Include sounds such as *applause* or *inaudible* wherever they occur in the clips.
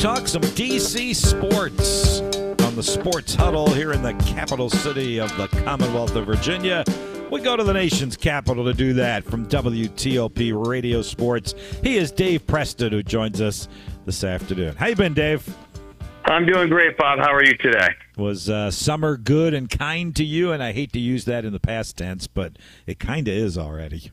talk some DC sports on the Sports Huddle here in the capital city of the Commonwealth of Virginia. We go to the nation's capital to do that from WTOP Radio Sports. He is Dave Preston, who joins us this afternoon. How you been, Dave? I'm doing great, Bob. How are you today? Was uh, summer good and kind to you? And I hate to use that in the past tense, but it kind of is already.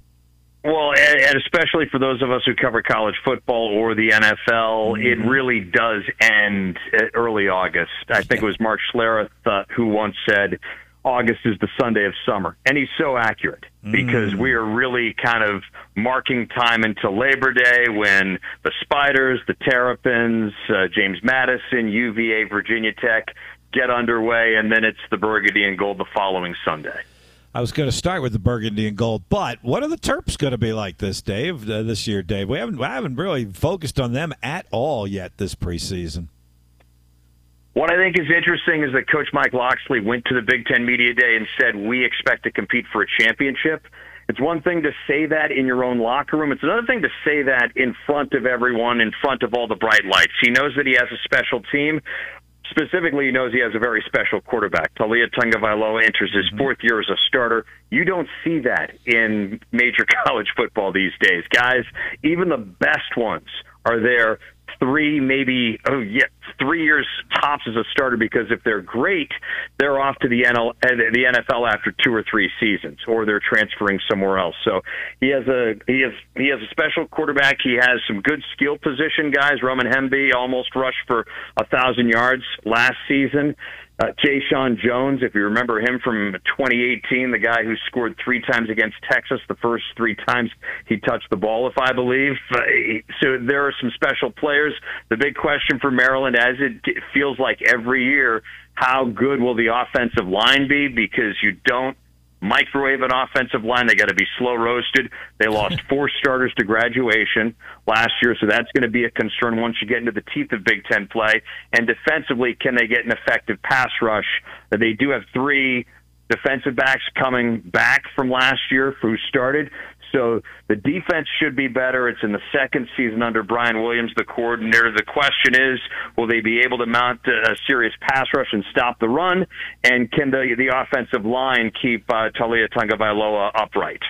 Well, and especially for those of us who cover college football or the NFL, mm-hmm. it really does end early August. I think it was Mark Schlereth uh, who once said, August is the Sunday of summer. And he's so accurate because mm. we are really kind of marking time until Labor Day when the Spiders, the Terrapins, uh, James Madison, UVA, Virginia Tech get underway, and then it's the Burgundy and Gold the following Sunday. I was going to start with the burgundy and gold, but what are the Terps going to be like this, Dave? Uh, this year, Dave, we haven't we haven't really focused on them at all yet this preseason. What I think is interesting is that Coach Mike Locksley went to the Big Ten Media Day and said, We expect to compete for a championship. It's one thing to say that in your own locker room. It's another thing to say that in front of everyone, in front of all the bright lights. He knows that he has a special team, Specifically, he knows he has a very special quarterback. Taulia Tagovailoa enters his mm-hmm. fourth year as a starter. You don't see that in major *laughs* college football these days. Guys, even the best ones are there three, maybe oh yeah, three years tops as a starter because if they're great, they're off to the NL, uh, the NFL after two or three seasons, or they're transferring somewhere else. So he has a he has he has a special quarterback. He has some good skill position guys. Roman Hemby almost rushed for a thousand yards last season. Uh, Jeshaun Jones, if you remember him from 2018, the guy who scored three times against Texas, the first three times he touched the ball, if I believe. Uh, so there are some special players. The big question for Maryland, as it feels like every year, how good will the offensive line be? Because you don't microwave an offensive line. They got to be slow roasted. They lost *laughs* four starters to graduation last year, so that's going to be a concern once you get into the teeth of Big Ten play. And defensively, can they get an effective pass rush? They do have three defensive backs coming back from last year who started. So the defense should be better. It's in the second season under Brian Williams, the coordinator. The question is, will they be able to mount a serious pass rush and stop the run? And can the the offensive line keep uh, Taulia Tagovailoa upright?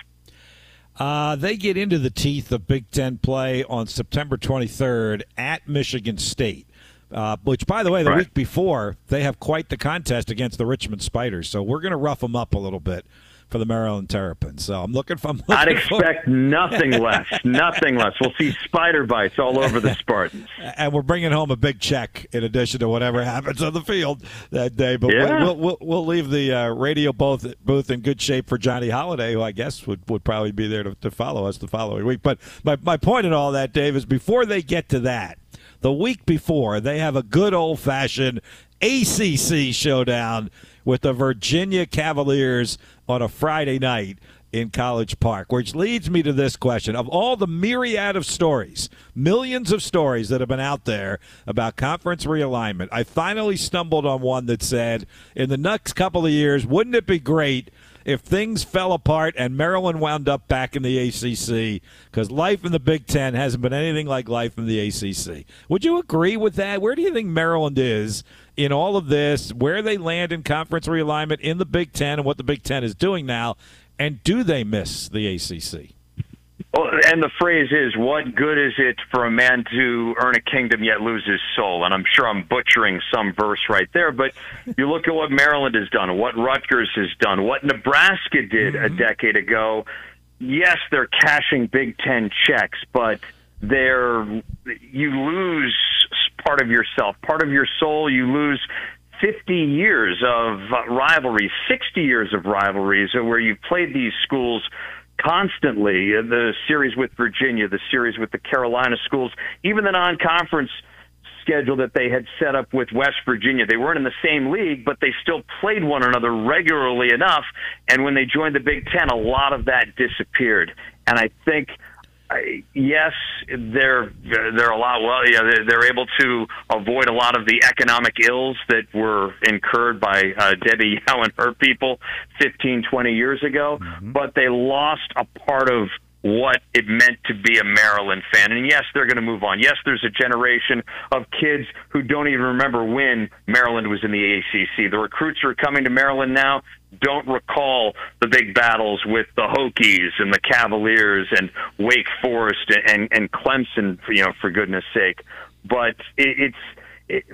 Uh, they get into the teeth of Big Ten play on September 23rd at Michigan State. Uh, which, by the way, the right. week before, they have quite the contest against the Richmond Spiders. So we're going to rough them up a little bit for the Maryland Terrapins. So I'm looking for. I'm looking I'd expect for... nothing less. *laughs* nothing less. We'll see spider bites all over the Spartans. *laughs* and we're bringing home a big check in addition to whatever happens on the field that day. But yeah. we'll, we'll, we'll leave the uh, radio both booth in good shape for Johnny Holiday, who I guess would, would probably be there to, to follow us the following week. But my, my point in all that, Dave, is before they get to that, the week before, they have a good old fashioned ACC showdown with the Virginia Cavaliers on a Friday night in College Park, which leads me to this question. Of all the myriad of stories, millions of stories that have been out there about conference realignment, I finally stumbled on one that said, in the next couple of years, wouldn't it be great if things fell apart and Maryland wound up back in the ACC? Because life in the Big Ten hasn't been anything like life in the ACC. Would you agree with that? Where do you think Maryland is in all of this, where they land in conference realignment in the Big Ten and what the Big Ten is doing now, and do they miss the ACC? Well, and the phrase is, "What good is it for a man to earn a kingdom yet lose his soul?" And I'm sure I'm butchering some verse right there, but you look at what Maryland has done, what Rutgers has done, what Nebraska did mm-hmm. a decade ago. Yes, they're cashing Big Ten checks, but they're you lose part of yourself, part of your soul. You lose 50 years of rivalry, 60 years of rivalries, where you've played these schools constantly. Uh, the series with Virginia, the series with the Carolina schools, even the non-conference schedule that they had set up with West Virginia. They weren't in the same league, but they still played one another regularly enough. And when they joined the Big Ten, a lot of that disappeared. And I think yes, they're they're a lot well. Yeah, they're, they're able to avoid a lot of the economic ills that were incurred by uh, Debbie *laughs* Yow and her people 15, 20 years ago. Mm-hmm. But they lost a part of what it meant to be a Maryland fan. And yes, they're going to move on. Yes, there's a generation of kids who don't even remember when Maryland was in the ACC. The recruits who are coming to Maryland now don't recall the big battles with the Hokies and the Cavaliers and Wake Forest and and Clemson, you know, for goodness sake. But it, it's it,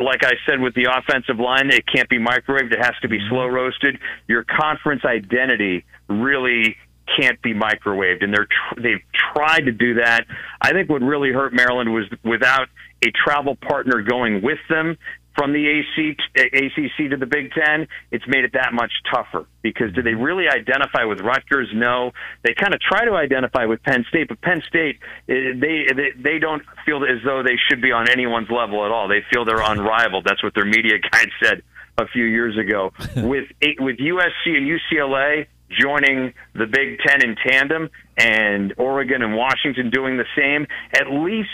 like I said with the offensive line, it can't be microwaved. It has to be mm-hmm. slow roasted. Your conference identity really can't be microwaved, and they're tr- they've tried to do that. I think what really hurt Maryland was without a travel partner going with them from the AC, ACC to the Big Ten, it's made it that much tougher. Because do they really identify with Rutgers? No. They kind of try to identify with Penn State, but Penn State eh, they they, they don't feel as though they should be on anyone's level at all. They feel they're unrivaled. That's what their media *laughs* guide said a few years ago. *laughs* with with USC and UCLA joining the Big Ten in tandem, and Oregon and Washington doing the same, at least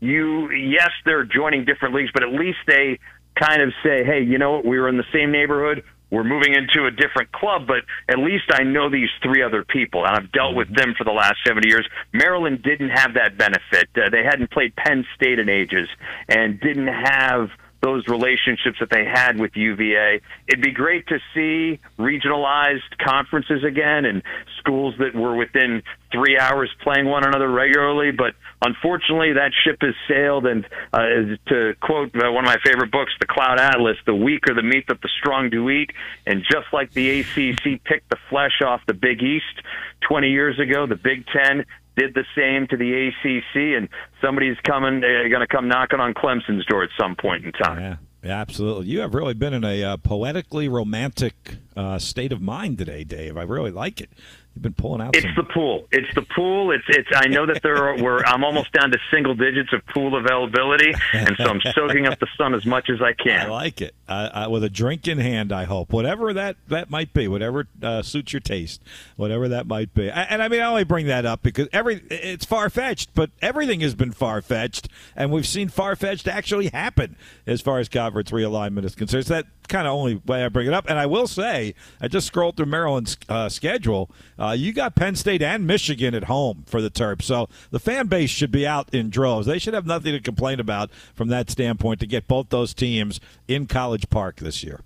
you yes they're joining different leagues but at least they kind of say, hey, you know what, we were in the same neighborhood. We're moving into a different club, but at least I know these three other people, and I've dealt with them for the last 70 years. Maryland didn't have that benefit. Uh, they hadn't played Penn State in ages and didn't have those relationships that they had with UVA. It'd be great to see regionalized conferences again and schools that were within three hours playing one another regularly. But unfortunately, that ship has sailed. And uh, to quote uh, one of my favorite books, The Cloud Atlas, the weak are the meat that the strong do eat. And just like the ACC picked the flesh off the Big East 20 years ago, the Big Ten did the same to the ACC, and somebody's coming, uh, going to come knocking on Clemson's door at some point in time. Yeah. Yeah, absolutely. You have really been in a uh, poetically romantic uh, state of mind today, Dave. I really like it. You've been pulling out. It's some... the pool. It's the pool. It's it's. I know that there are. We're. I'm almost down to single digits of pool availability, and so I'm *laughs* soaking up the sun as much as I can. I like it. Uh, with a drink in hand, I hope. Whatever that that might be, whatever uh, suits your taste, whatever that might be. I, and I mean, I only bring that up because every it's far fetched, but everything has been far fetched, and we've seen far fetched actually happen as far as conference realignment is concerned. So that kind of only way I bring it up. And I will say, I just scrolled through Maryland's uh, schedule. Uh, you got Penn State and Michigan at home for the Terps, so the fan base should be out in droves. They should have nothing to complain about from that standpoint to get both those teams in College Park this year.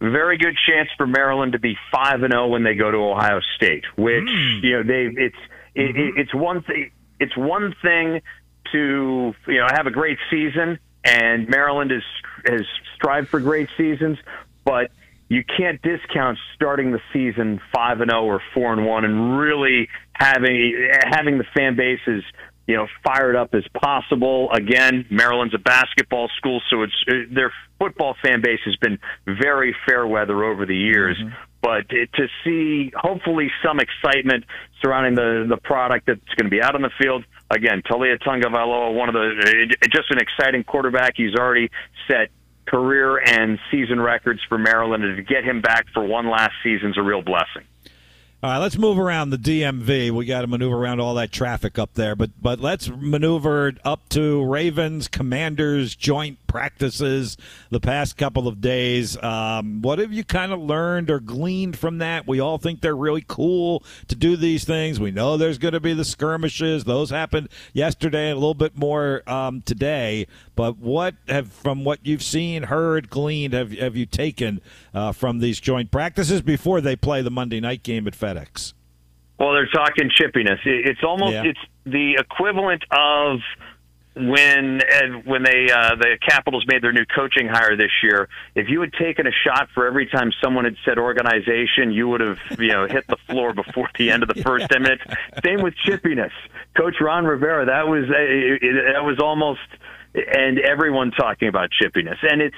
Very good chance for Maryland to be five and zero oh when they go to Ohio State, which mm. you know they it's it, mm-hmm. it's one thing it's one thing to you know have a great season and Maryland is has strived for great seasons, but you can't discount starting the season five and zero oh or four and one, and really having having the fan bases you know fired up as possible. Again, Maryland's a basketball school, so it's their football fan base has been very fair weather over the years. Mm-hmm. But to see hopefully some excitement surrounding the the product that's going to be out on the field. Again, Taulia Tagovailoa, one of the just an exciting quarterback. He's already set career and season records for Maryland, and to get him back for one last season is a real blessing. All right, let's move around the DMV. We got to maneuver around all that traffic up there, but but let's maneuver up to Ravens Commanders joint practices the past couple of days. Um, what have you kind of learned or gleaned from that? We all think they're really cool to do these things. We know there's going to be the skirmishes; those happened yesterday, a little bit more um, today. But what have from what you've seen, heard, gleaned have have you taken uh, from these joint practices before they play the Monday night game at FedEx? Well, they're talking chippiness. It's almost yeah. it's the equivalent of when and when they uh, the Capitals made their new coaching hire this year. If you had taken a shot for every time someone had said organization, you would have you know hit the floor before the end of the *laughs* first ten minutes. Same with chippiness. Coach Ron Rivera, that was a, that was almost and everyone talking about chippiness, and it's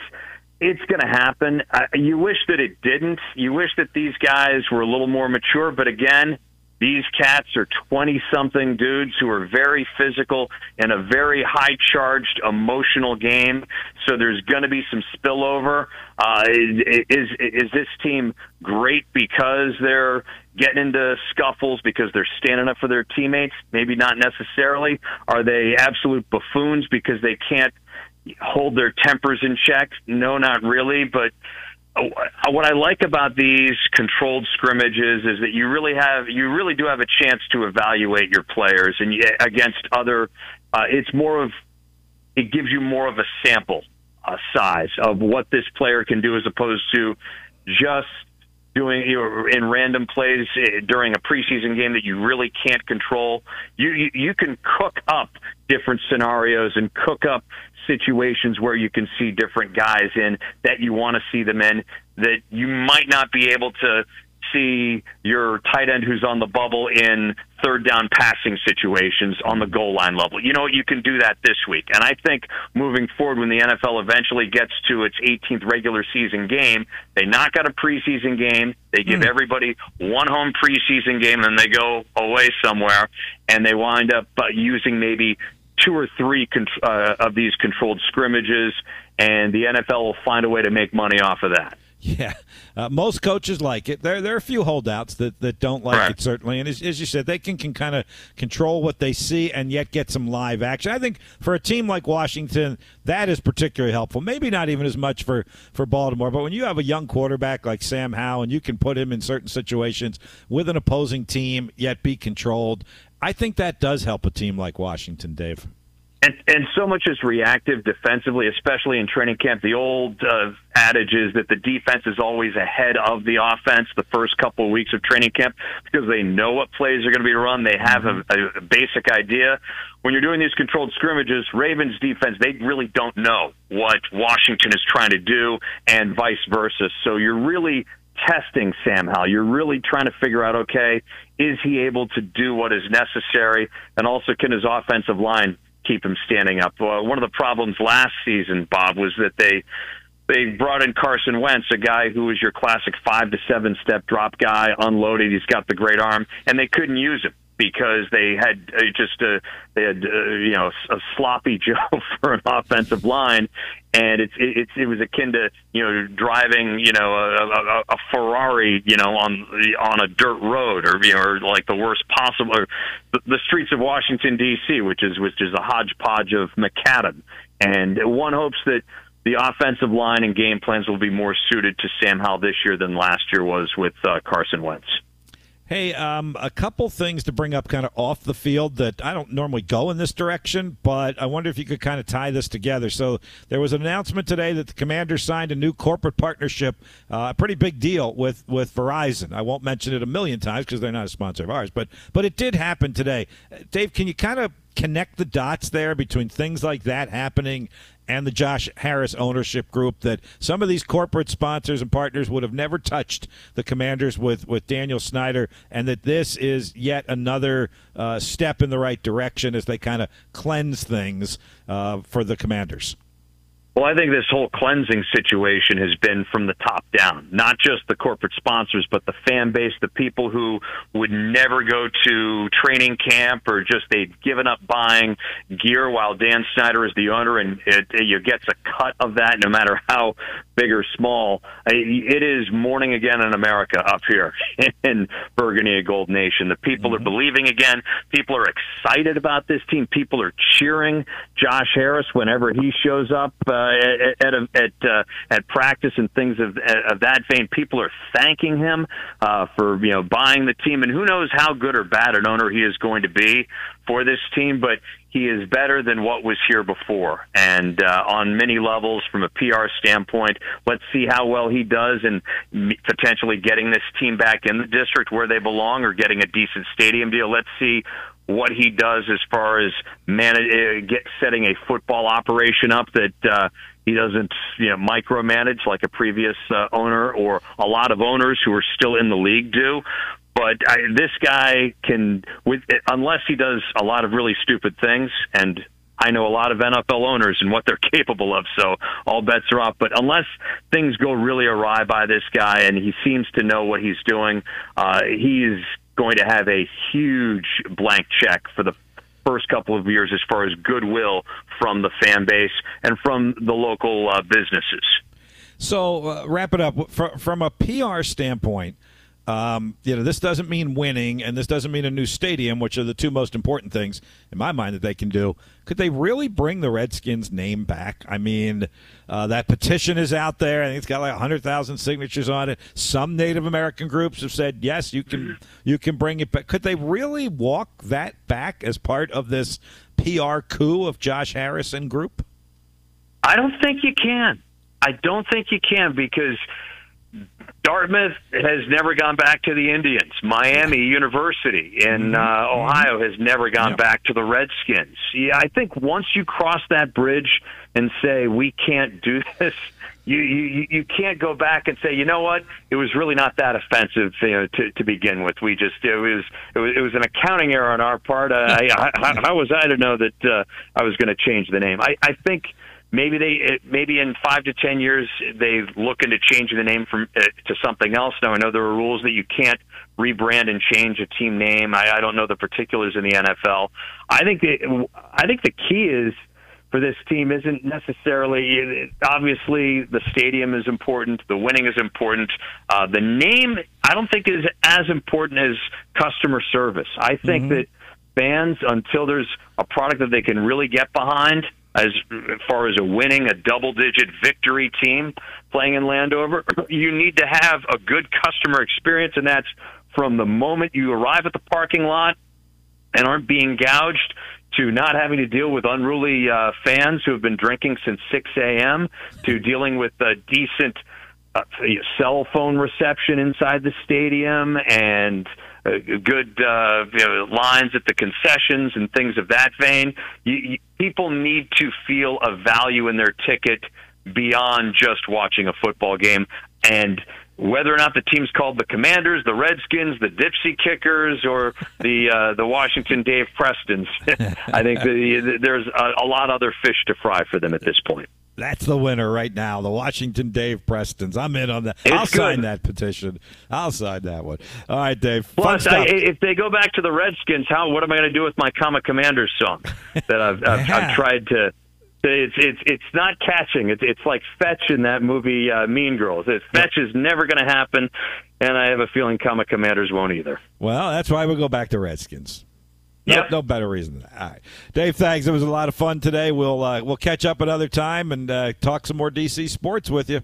it's going to happen. You wish that it didn't. You wish that these guys were a little more mature, but again, these cats are 20 something dudes who are very physical in a very high charged emotional game. So there's going to be some spillover. Uh, is, is this team great because they're getting into scuffles because they're standing up for their teammates? Maybe not necessarily. Are they absolute buffoons because they can't hold their tempers in check? No, not really. But what I like about these controlled scrimmages is that you really have you really do have a chance to evaluate your players and you, against other. Uh, it's more of it gives you more of a sample uh, size of what this player can do as opposed to just doing you know, in random plays eh, during a preseason game that you really can't control. You, you you can cook up different scenarios and cook up situations where you can see different guys in that you want to see them in that you might not be able to see your tight end who's on the bubble in third down passing situations on the goal line level. You know, you can do that this week. And I think moving forward, when the NFL eventually gets to its 18th regular season game, they knock out a preseason game, they give mm. everybody one home preseason game, and they go away somewhere, and they wind up uh, using maybe two or three uh, of these controlled scrimmages, and the NFL will find a way to make money off of that. Yeah, uh, most coaches like it. There, there are a few holdouts that, that don't like right. it certainly, and as, as, you said, they can, can kind of control what they see and yet get some live action. I think for a team like Washington, that is particularly helpful. Maybe not even as much for for Baltimore, but when you have a young quarterback like Sam Howell and you can put him in certain situations with an opposing team yet be controlled, I think that does help a team like Washington, Dave. And, and so much is reactive defensively, especially in training camp. The old uh, adage is that the defense is always ahead of the offense the first couple of weeks of training camp because they know what plays are going to be run. They have a, a basic idea. When you're doing these controlled scrimmages, Ravens defense, they really don't know what Washington is trying to do and vice versa. So you're really testing Sam Howell. You're really trying to figure out, okay, is he able to do what is necessary? And also, can his offensive line keep him standing up. Uh, one of the problems last season, Bob, was that they they brought in Carson Wentz, a guy who was your classic five to seven step drop guy, unloaded. He's got the great arm, and they couldn't use him because they had uh, just a they had uh, you know a sloppy *laughs* Joe for an offensive line, and it's it, it was akin to you know driving you know a, a, a Ferrari you know on on a dirt road or you know or like the worst possible or the, the streets of Washington D.C., which is which is a hodgepodge of macadam, and one hopes that the offensive line and game plans will be more suited to Sam Howell this year than last year was with uh, Carson Wentz. Hey, um, a couple things to bring up kind of off the field that I don't normally go in this direction, but I wonder if you could kind of tie this together. So there was an announcement today that the commander signed a new corporate partnership, uh, a pretty big deal with with Verizon. I won't mention it a million times because they're not a sponsor of ours, but but it did happen today. Dave, can you kind of connect the dots there between things like that happening and the Josh Harris ownership group that some of these corporate sponsors and partners would have never touched the Commanders with, with Daniel Snyder, and that this is yet another uh, step in the right direction as they kind of cleanse things uh, for the Commanders. Well, I think this whole cleansing situation has been from the top down, not just the corporate sponsors, but the fan base, the people who would never go to training camp or just they'd given up buying gear while Dan Snyder is the owner and it, it gets a cut of that no matter how big or small. It is morning again in America up here *laughs* in Burgundy and Gold Nation. The people mm-hmm. are believing again. People are excited about this team. People are cheering Josh Harris whenever he shows up. Uh, at at at, uh, at practice and things of of that vein. People are thanking him uh, for you know buying the team, and who knows how good or bad an owner he is going to be for this team, but he is better than what was here before. And uh, on many levels, from a PR standpoint, let's see how well he does in potentially getting this team back in the district where they belong or getting a decent stadium deal. Let's see what he does as far as manage, uh, get setting a football operation up that uh, he doesn't you know micromanage like a previous uh, owner or a lot of owners who are still in the league do. But I, this guy can, with unless he does a lot of really stupid things, and I know a lot of NFL owners and what they're *laughs* capable of, so all bets are off. But unless things go really awry by this guy, and he seems to know what he's doing, uh, he's going to have a huge blank check for the first couple of years as far as goodwill from the fan base and from the local uh, businesses. So, uh, wrap it up from, from a PR standpoint. Um, you know, this doesn't mean winning, and this doesn't mean a new stadium, which are the two most important things in my mind that they can do. Could they really bring the Redskins name back? I mean, uh, that petition is out there. I think it's got like hundred thousand signatures on it. Some Native American groups have said yes, you can you can bring it back. Could they really walk that back as part of this PR coup of Josh Harrison group? I don't think you can. I don't think you can because Dartmouth has never gone back to the Indians. Miami University in mm-hmm. uh, mm-hmm. Ohio has never gone yep. back to the Redskins. Yeah, I think once you cross that bridge and say we can't do *laughs* this, you you you can't go back and say you know what it was really not that offensive you know, to to begin with. We just it was it was, it was an accounting error on our part. Uh, I, I, how was I to know that uh, I was going to change the name? I I think maybe they maybe in five to ten years they look into changing the name from uh, to something else. Now I know there are rules that you can't rebrand and change a team name. I, I don't know the particulars in the NFL. I think the, I think the key is for this team isn't necessarily obviously the stadium is important, the winning is important. Uh, the name I don't think is as important as customer service. I think mm-hmm. that fans until there's a product that they can really get behind as far as a winning a double digit victory team playing in Landover, *clears throat* you need to have a good customer experience, and that's from the moment you arrive at the parking lot and aren't being gouged to not having to deal with unruly uh, fans who have been drinking since 6 a.m. to dealing with a decent uh, cell phone reception inside the stadium and good uh, you know, lines at the concessions and things of that vein. You, you, people need to feel a value in their ticket beyond just watching a football game. And whether or not the team's called the Commanders, the Redskins, the Dipsy Kickers, or the uh, the Washington Dave Prestons, *laughs* I think the, there's a, a lot other fish to fry for them at this point. That's the winner right now. The Washington Dave Prestons. I'm in on that. It's I'll good. sign that petition. I'll sign that one. All right, Dave. Plus, I, if they go back to the Redskins, how what am I going to do with my Comic Commanders song that I've, I've, yeah. *laughs* I've tried to? It's it's it's not catching. It's it's like Fetch in that movie uh, Mean Girls. It's, Fetch is never going to happen, and I have a feeling Comic Commanders won't either. Well, that's why we'll go back to Redskins. No, yep. no better reason than that. All right, Dave. Thanks. It was a lot of fun today. We'll uh, we'll catch up another time and uh, talk some more DC sports with you.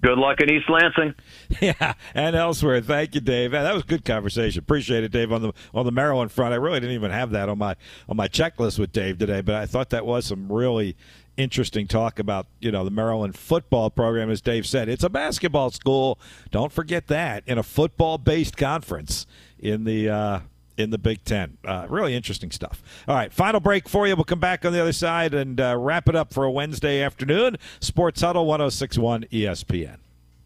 Good luck in East Lansing. *laughs* Yeah, and elsewhere. Thank you, Dave. That was a good conversation. Appreciate it, Dave. On the on the Maryland front, I really didn't even have that on my on my checklist with Dave today, but I thought that was some really interesting talk about you know the Maryland football program. As Dave said, it's a basketball school. Don't forget that in a football based conference in the. Uh, in the Big Ten. Uh, really interesting stuff. All right, final break for you. We'll come back on the other side and uh, wrap it up for a Wednesday afternoon. Sports Huddle 1061 ESPN.